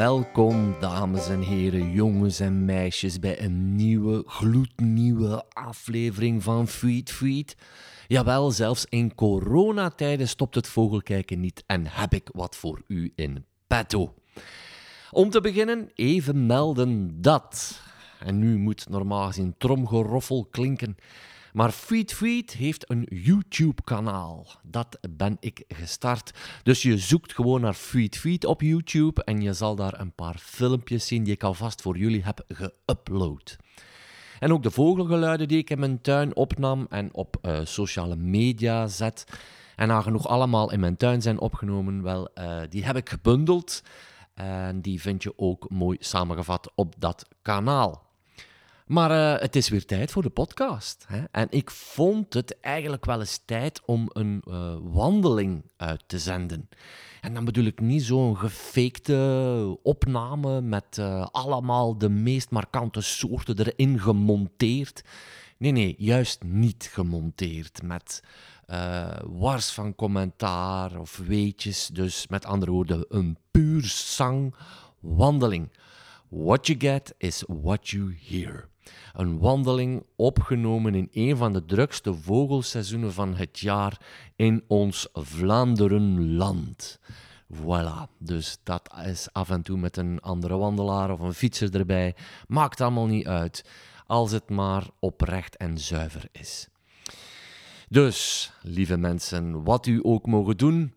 Welkom, dames en heren, jongens en meisjes, bij een nieuwe, gloednieuwe aflevering van Feed Feed. Jawel, zelfs in coronatijden stopt het vogelkijken niet en heb ik wat voor u in petto. Om te beginnen even melden dat. En nu moet normaal gezien tromgeroffel klinken. Maar Feed Feed heeft een YouTube-kanaal. Dat ben ik gestart. Dus je zoekt gewoon naar Feed Feed op YouTube en je zal daar een paar filmpjes zien die ik alvast voor jullie heb geüpload. En ook de vogelgeluiden die ik in mijn tuin opnam en op uh, sociale media zet. En nagenoeg allemaal in mijn tuin zijn opgenomen, wel, uh, die heb ik gebundeld. En die vind je ook mooi samengevat op dat kanaal. Maar uh, het is weer tijd voor de podcast. Hè? En ik vond het eigenlijk wel eens tijd om een uh, wandeling uit te zenden. En dan bedoel ik niet zo'n gefakte opname met uh, allemaal de meest markante soorten erin gemonteerd. Nee, nee, juist niet gemonteerd met wars van commentaar of weetjes. Dus met andere woorden, een puur zang wandeling. What you get is what you hear. Een wandeling opgenomen in een van de drukste vogelseizoenen van het jaar in ons Vlaanderenland. Voilà, dus dat is af en toe met een andere wandelaar of een fietser erbij. Maakt allemaal niet uit, als het maar oprecht en zuiver is. Dus, lieve mensen, wat u ook mogen doen,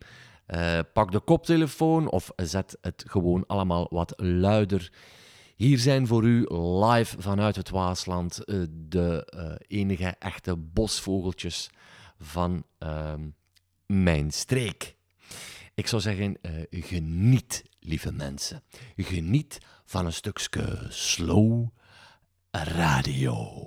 uh, pak de koptelefoon of zet het gewoon allemaal wat luider. Hier zijn voor u live vanuit het Waasland uh, de uh, enige echte bosvogeltjes van uh, mijn streek. Ik zou zeggen, geniet, lieve mensen. Geniet van een stukje slow radio.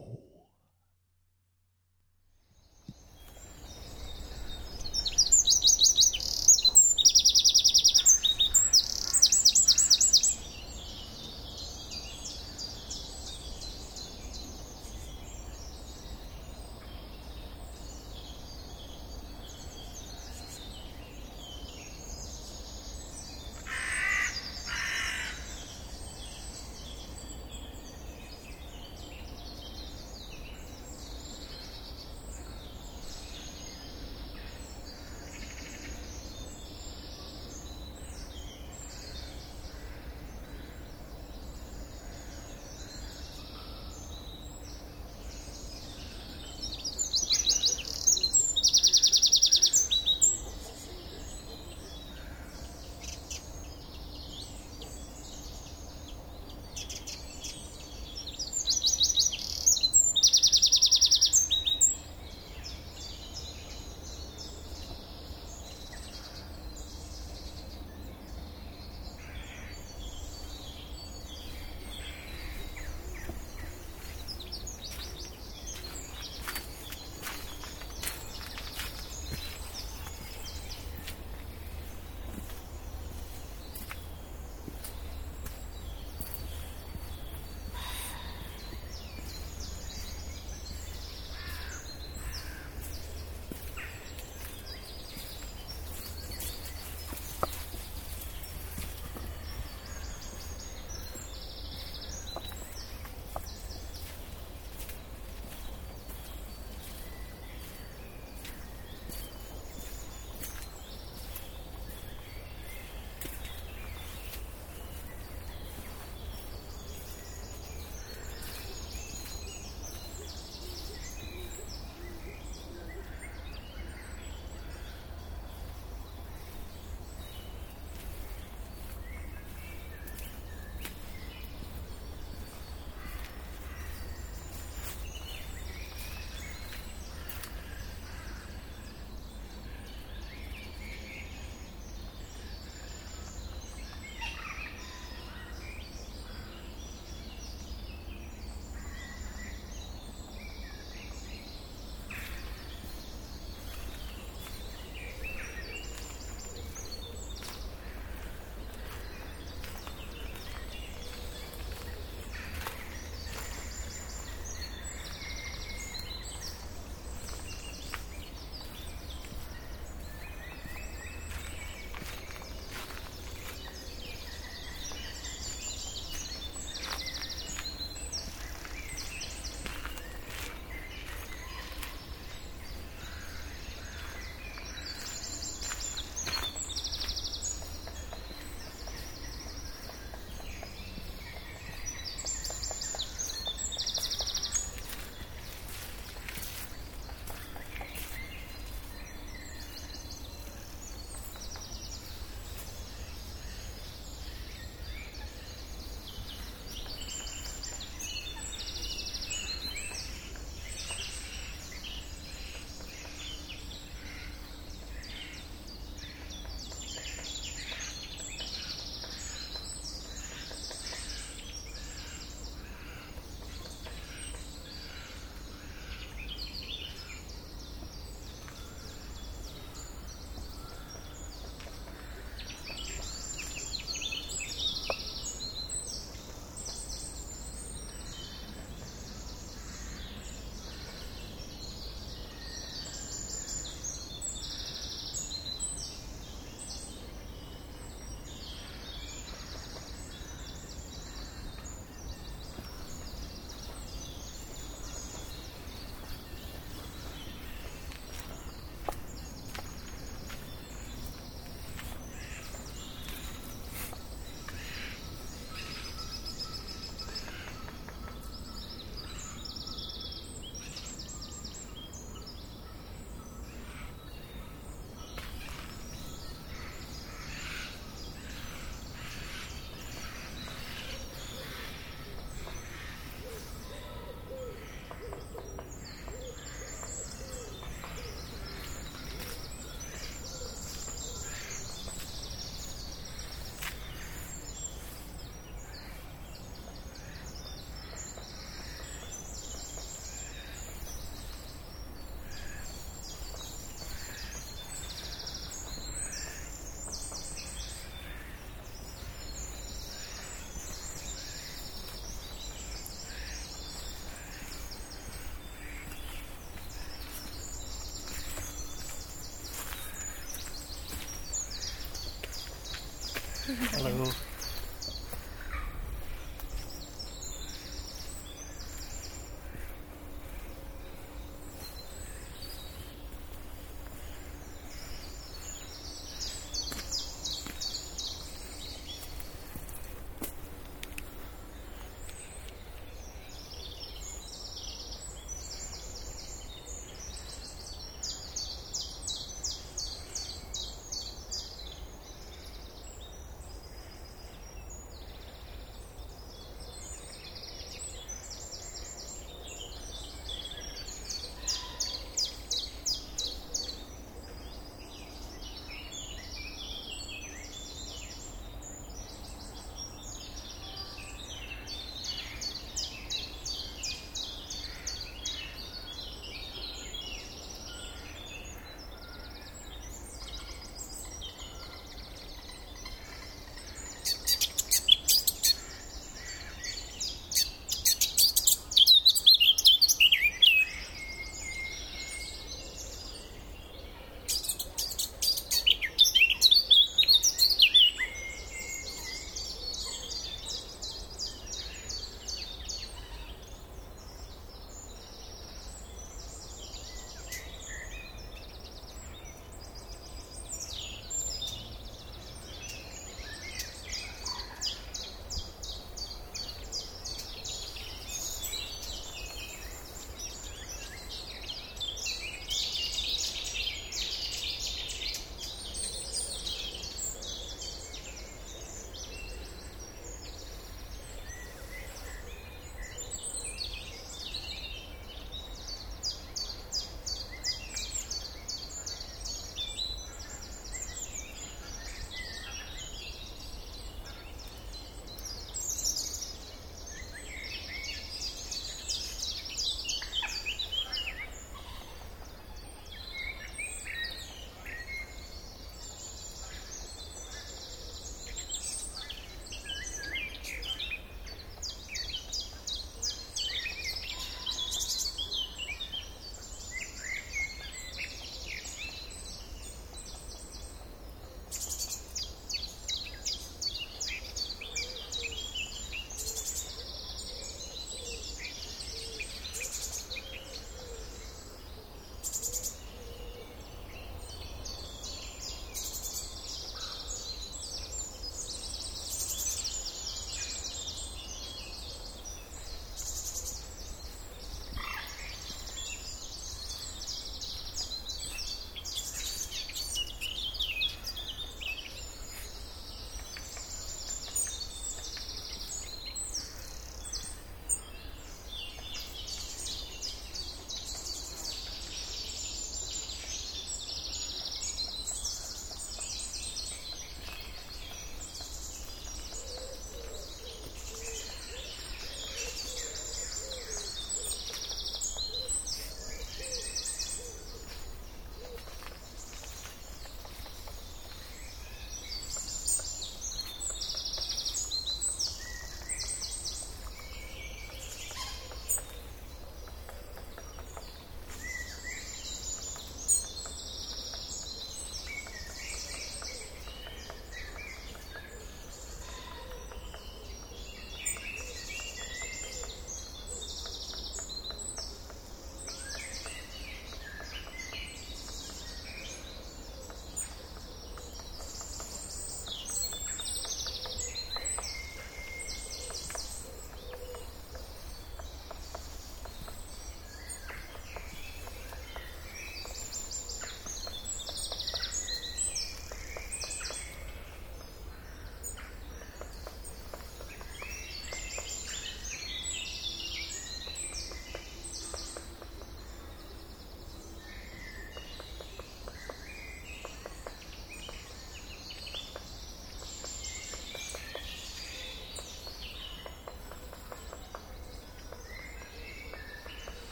Hallo.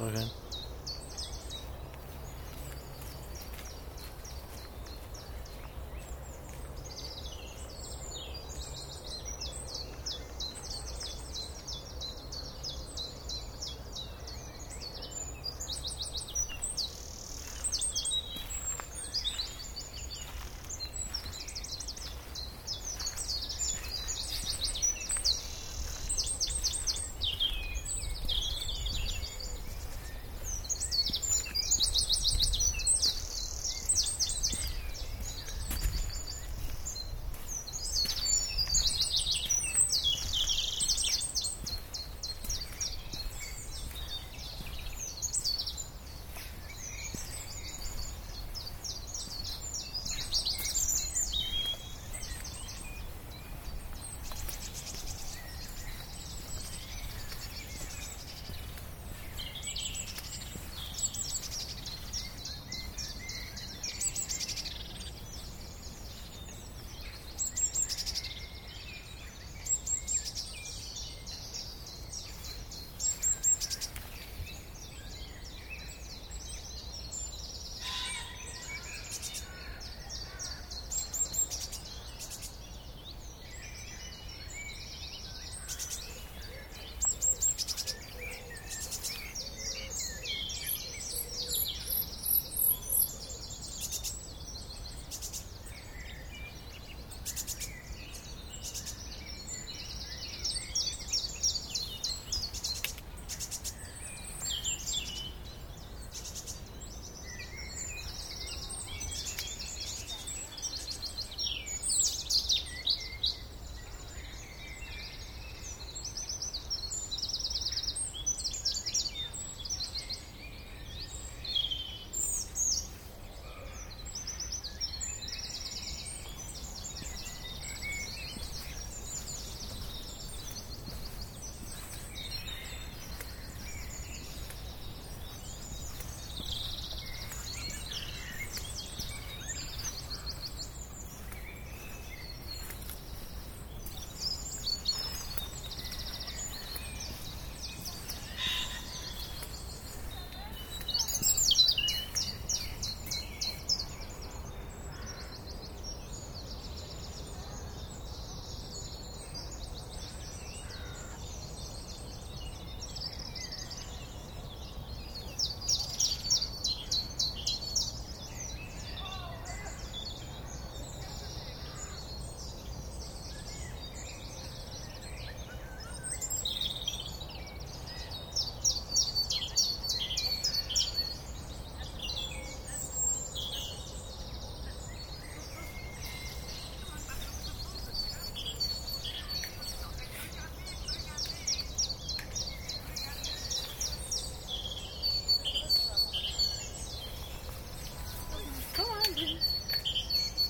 Okay.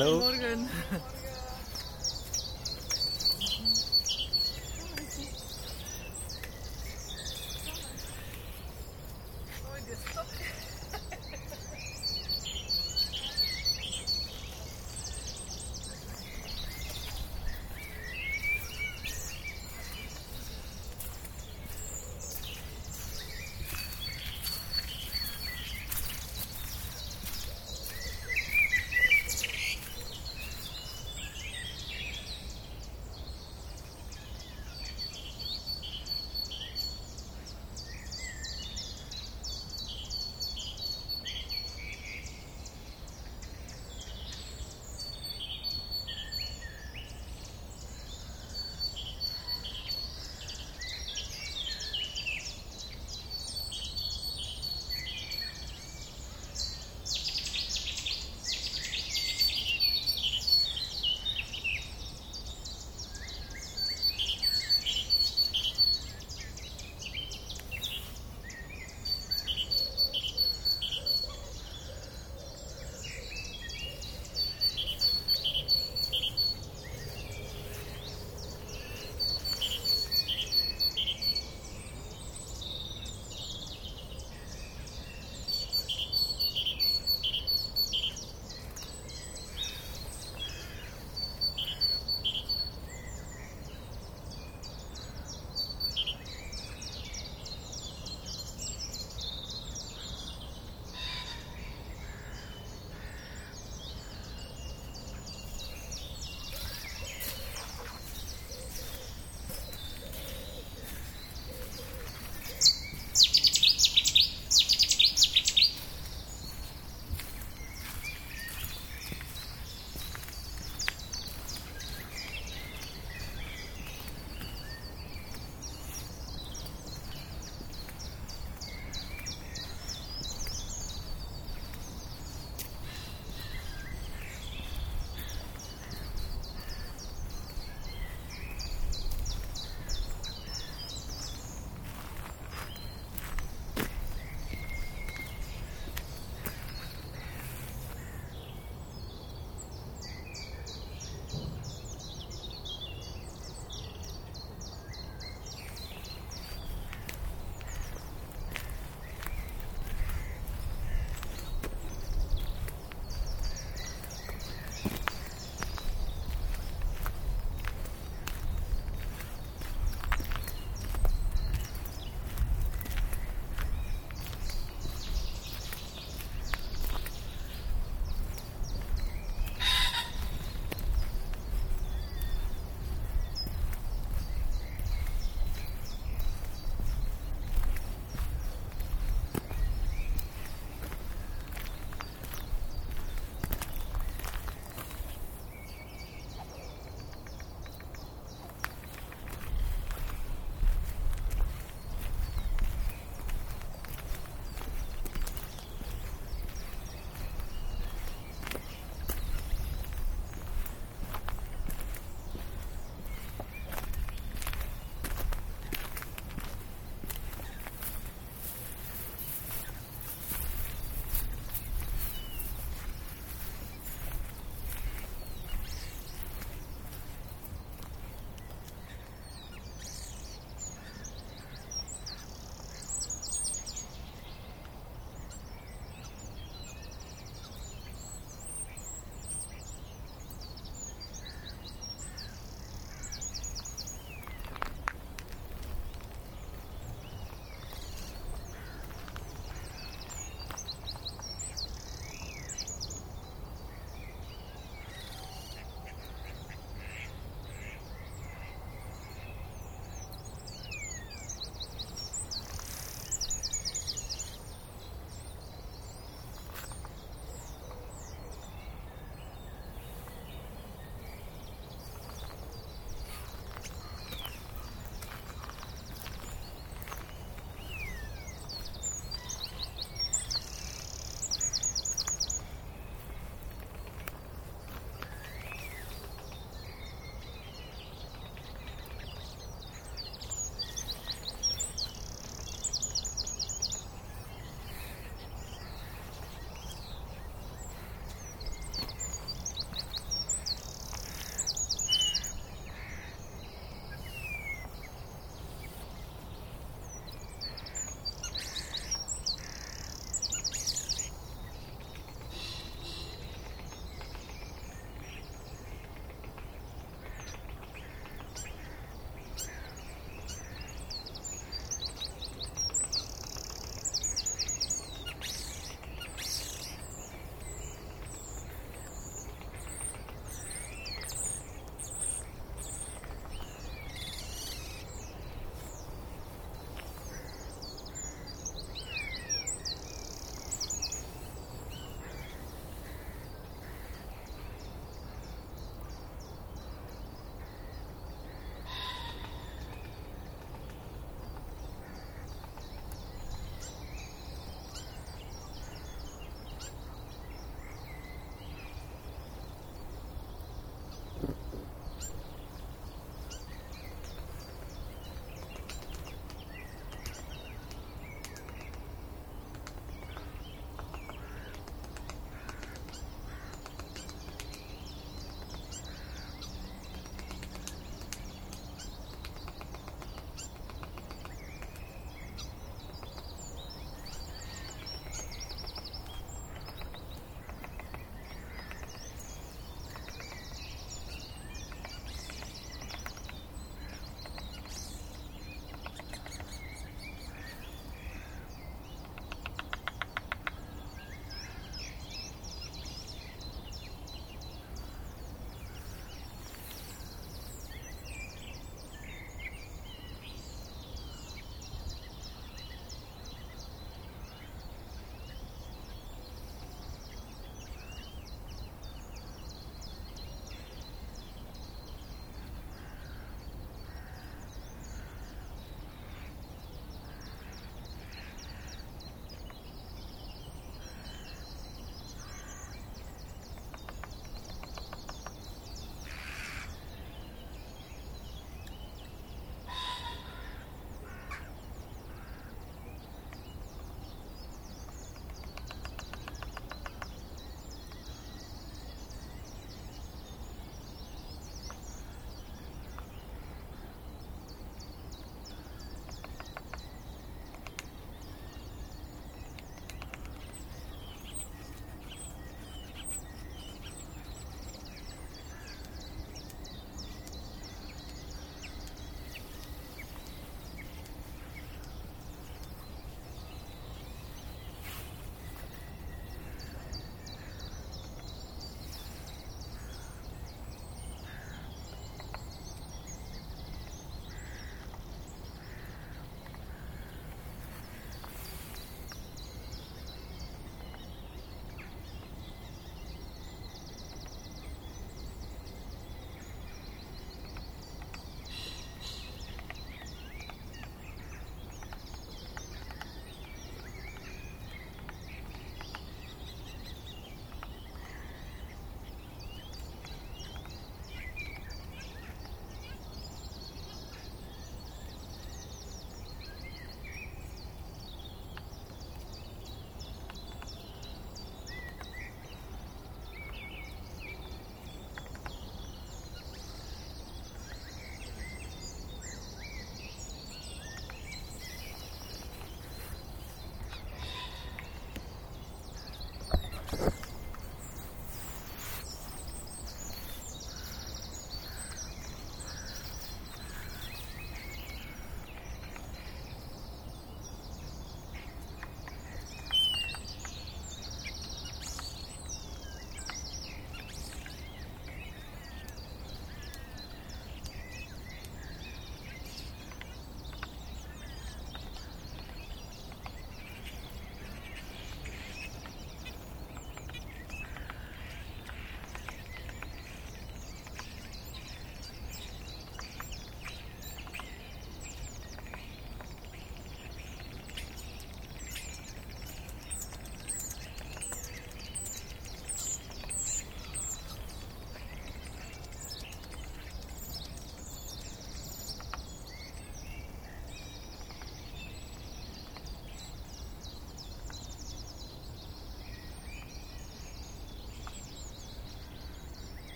Hallo. Morgen.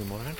Goedemorgen.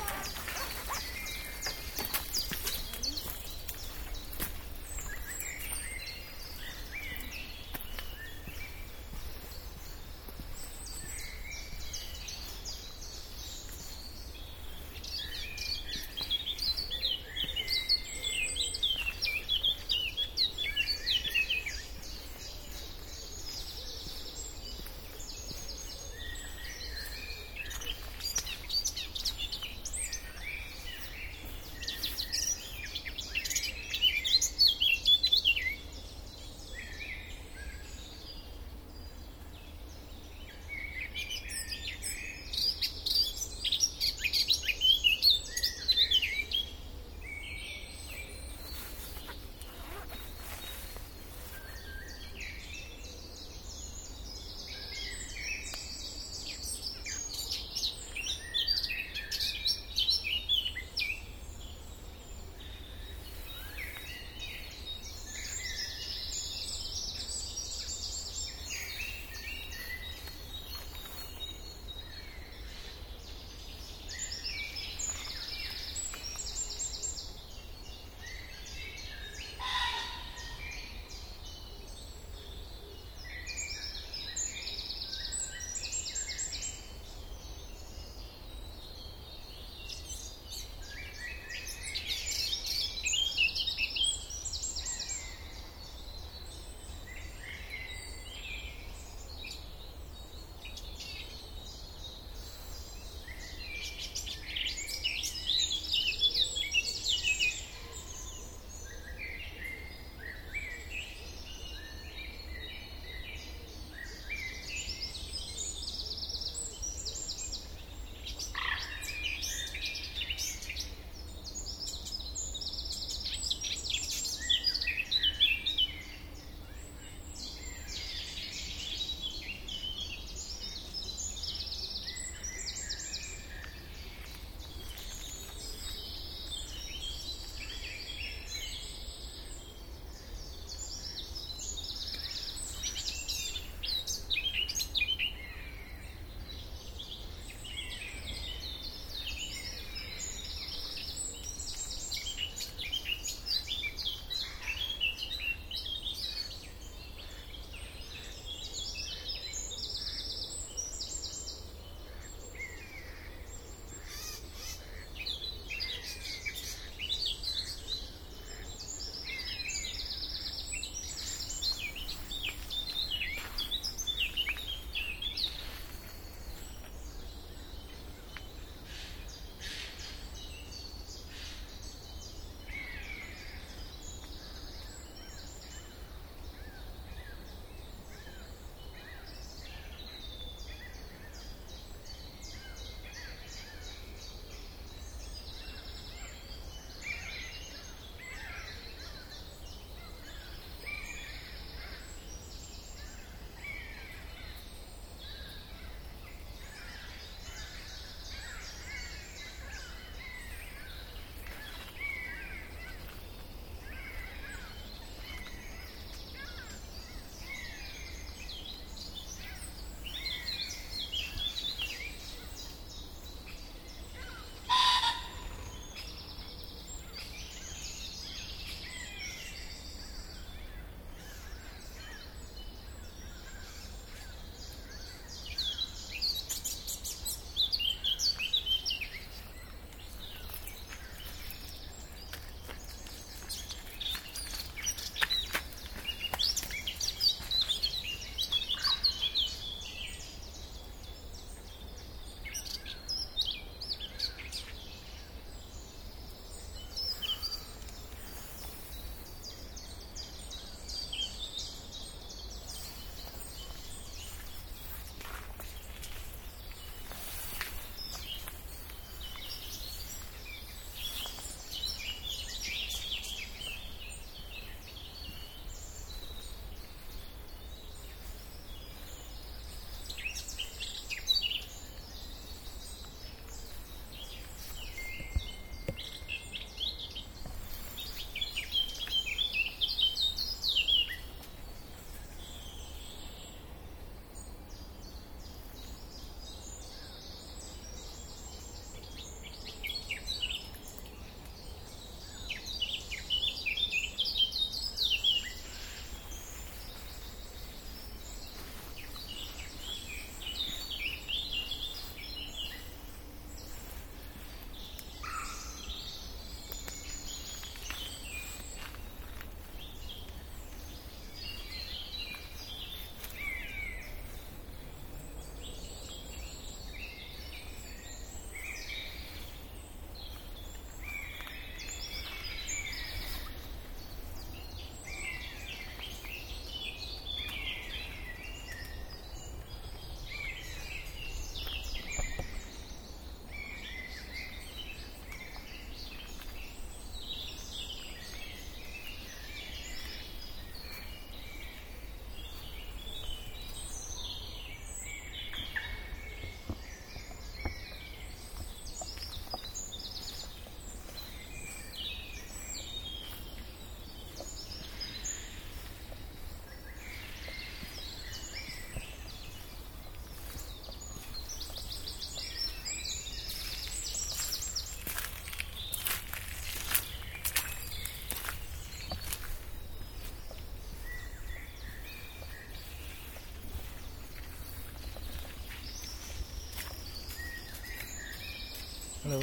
Hallo.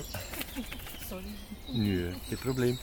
Sorry. Nee, geen probleem.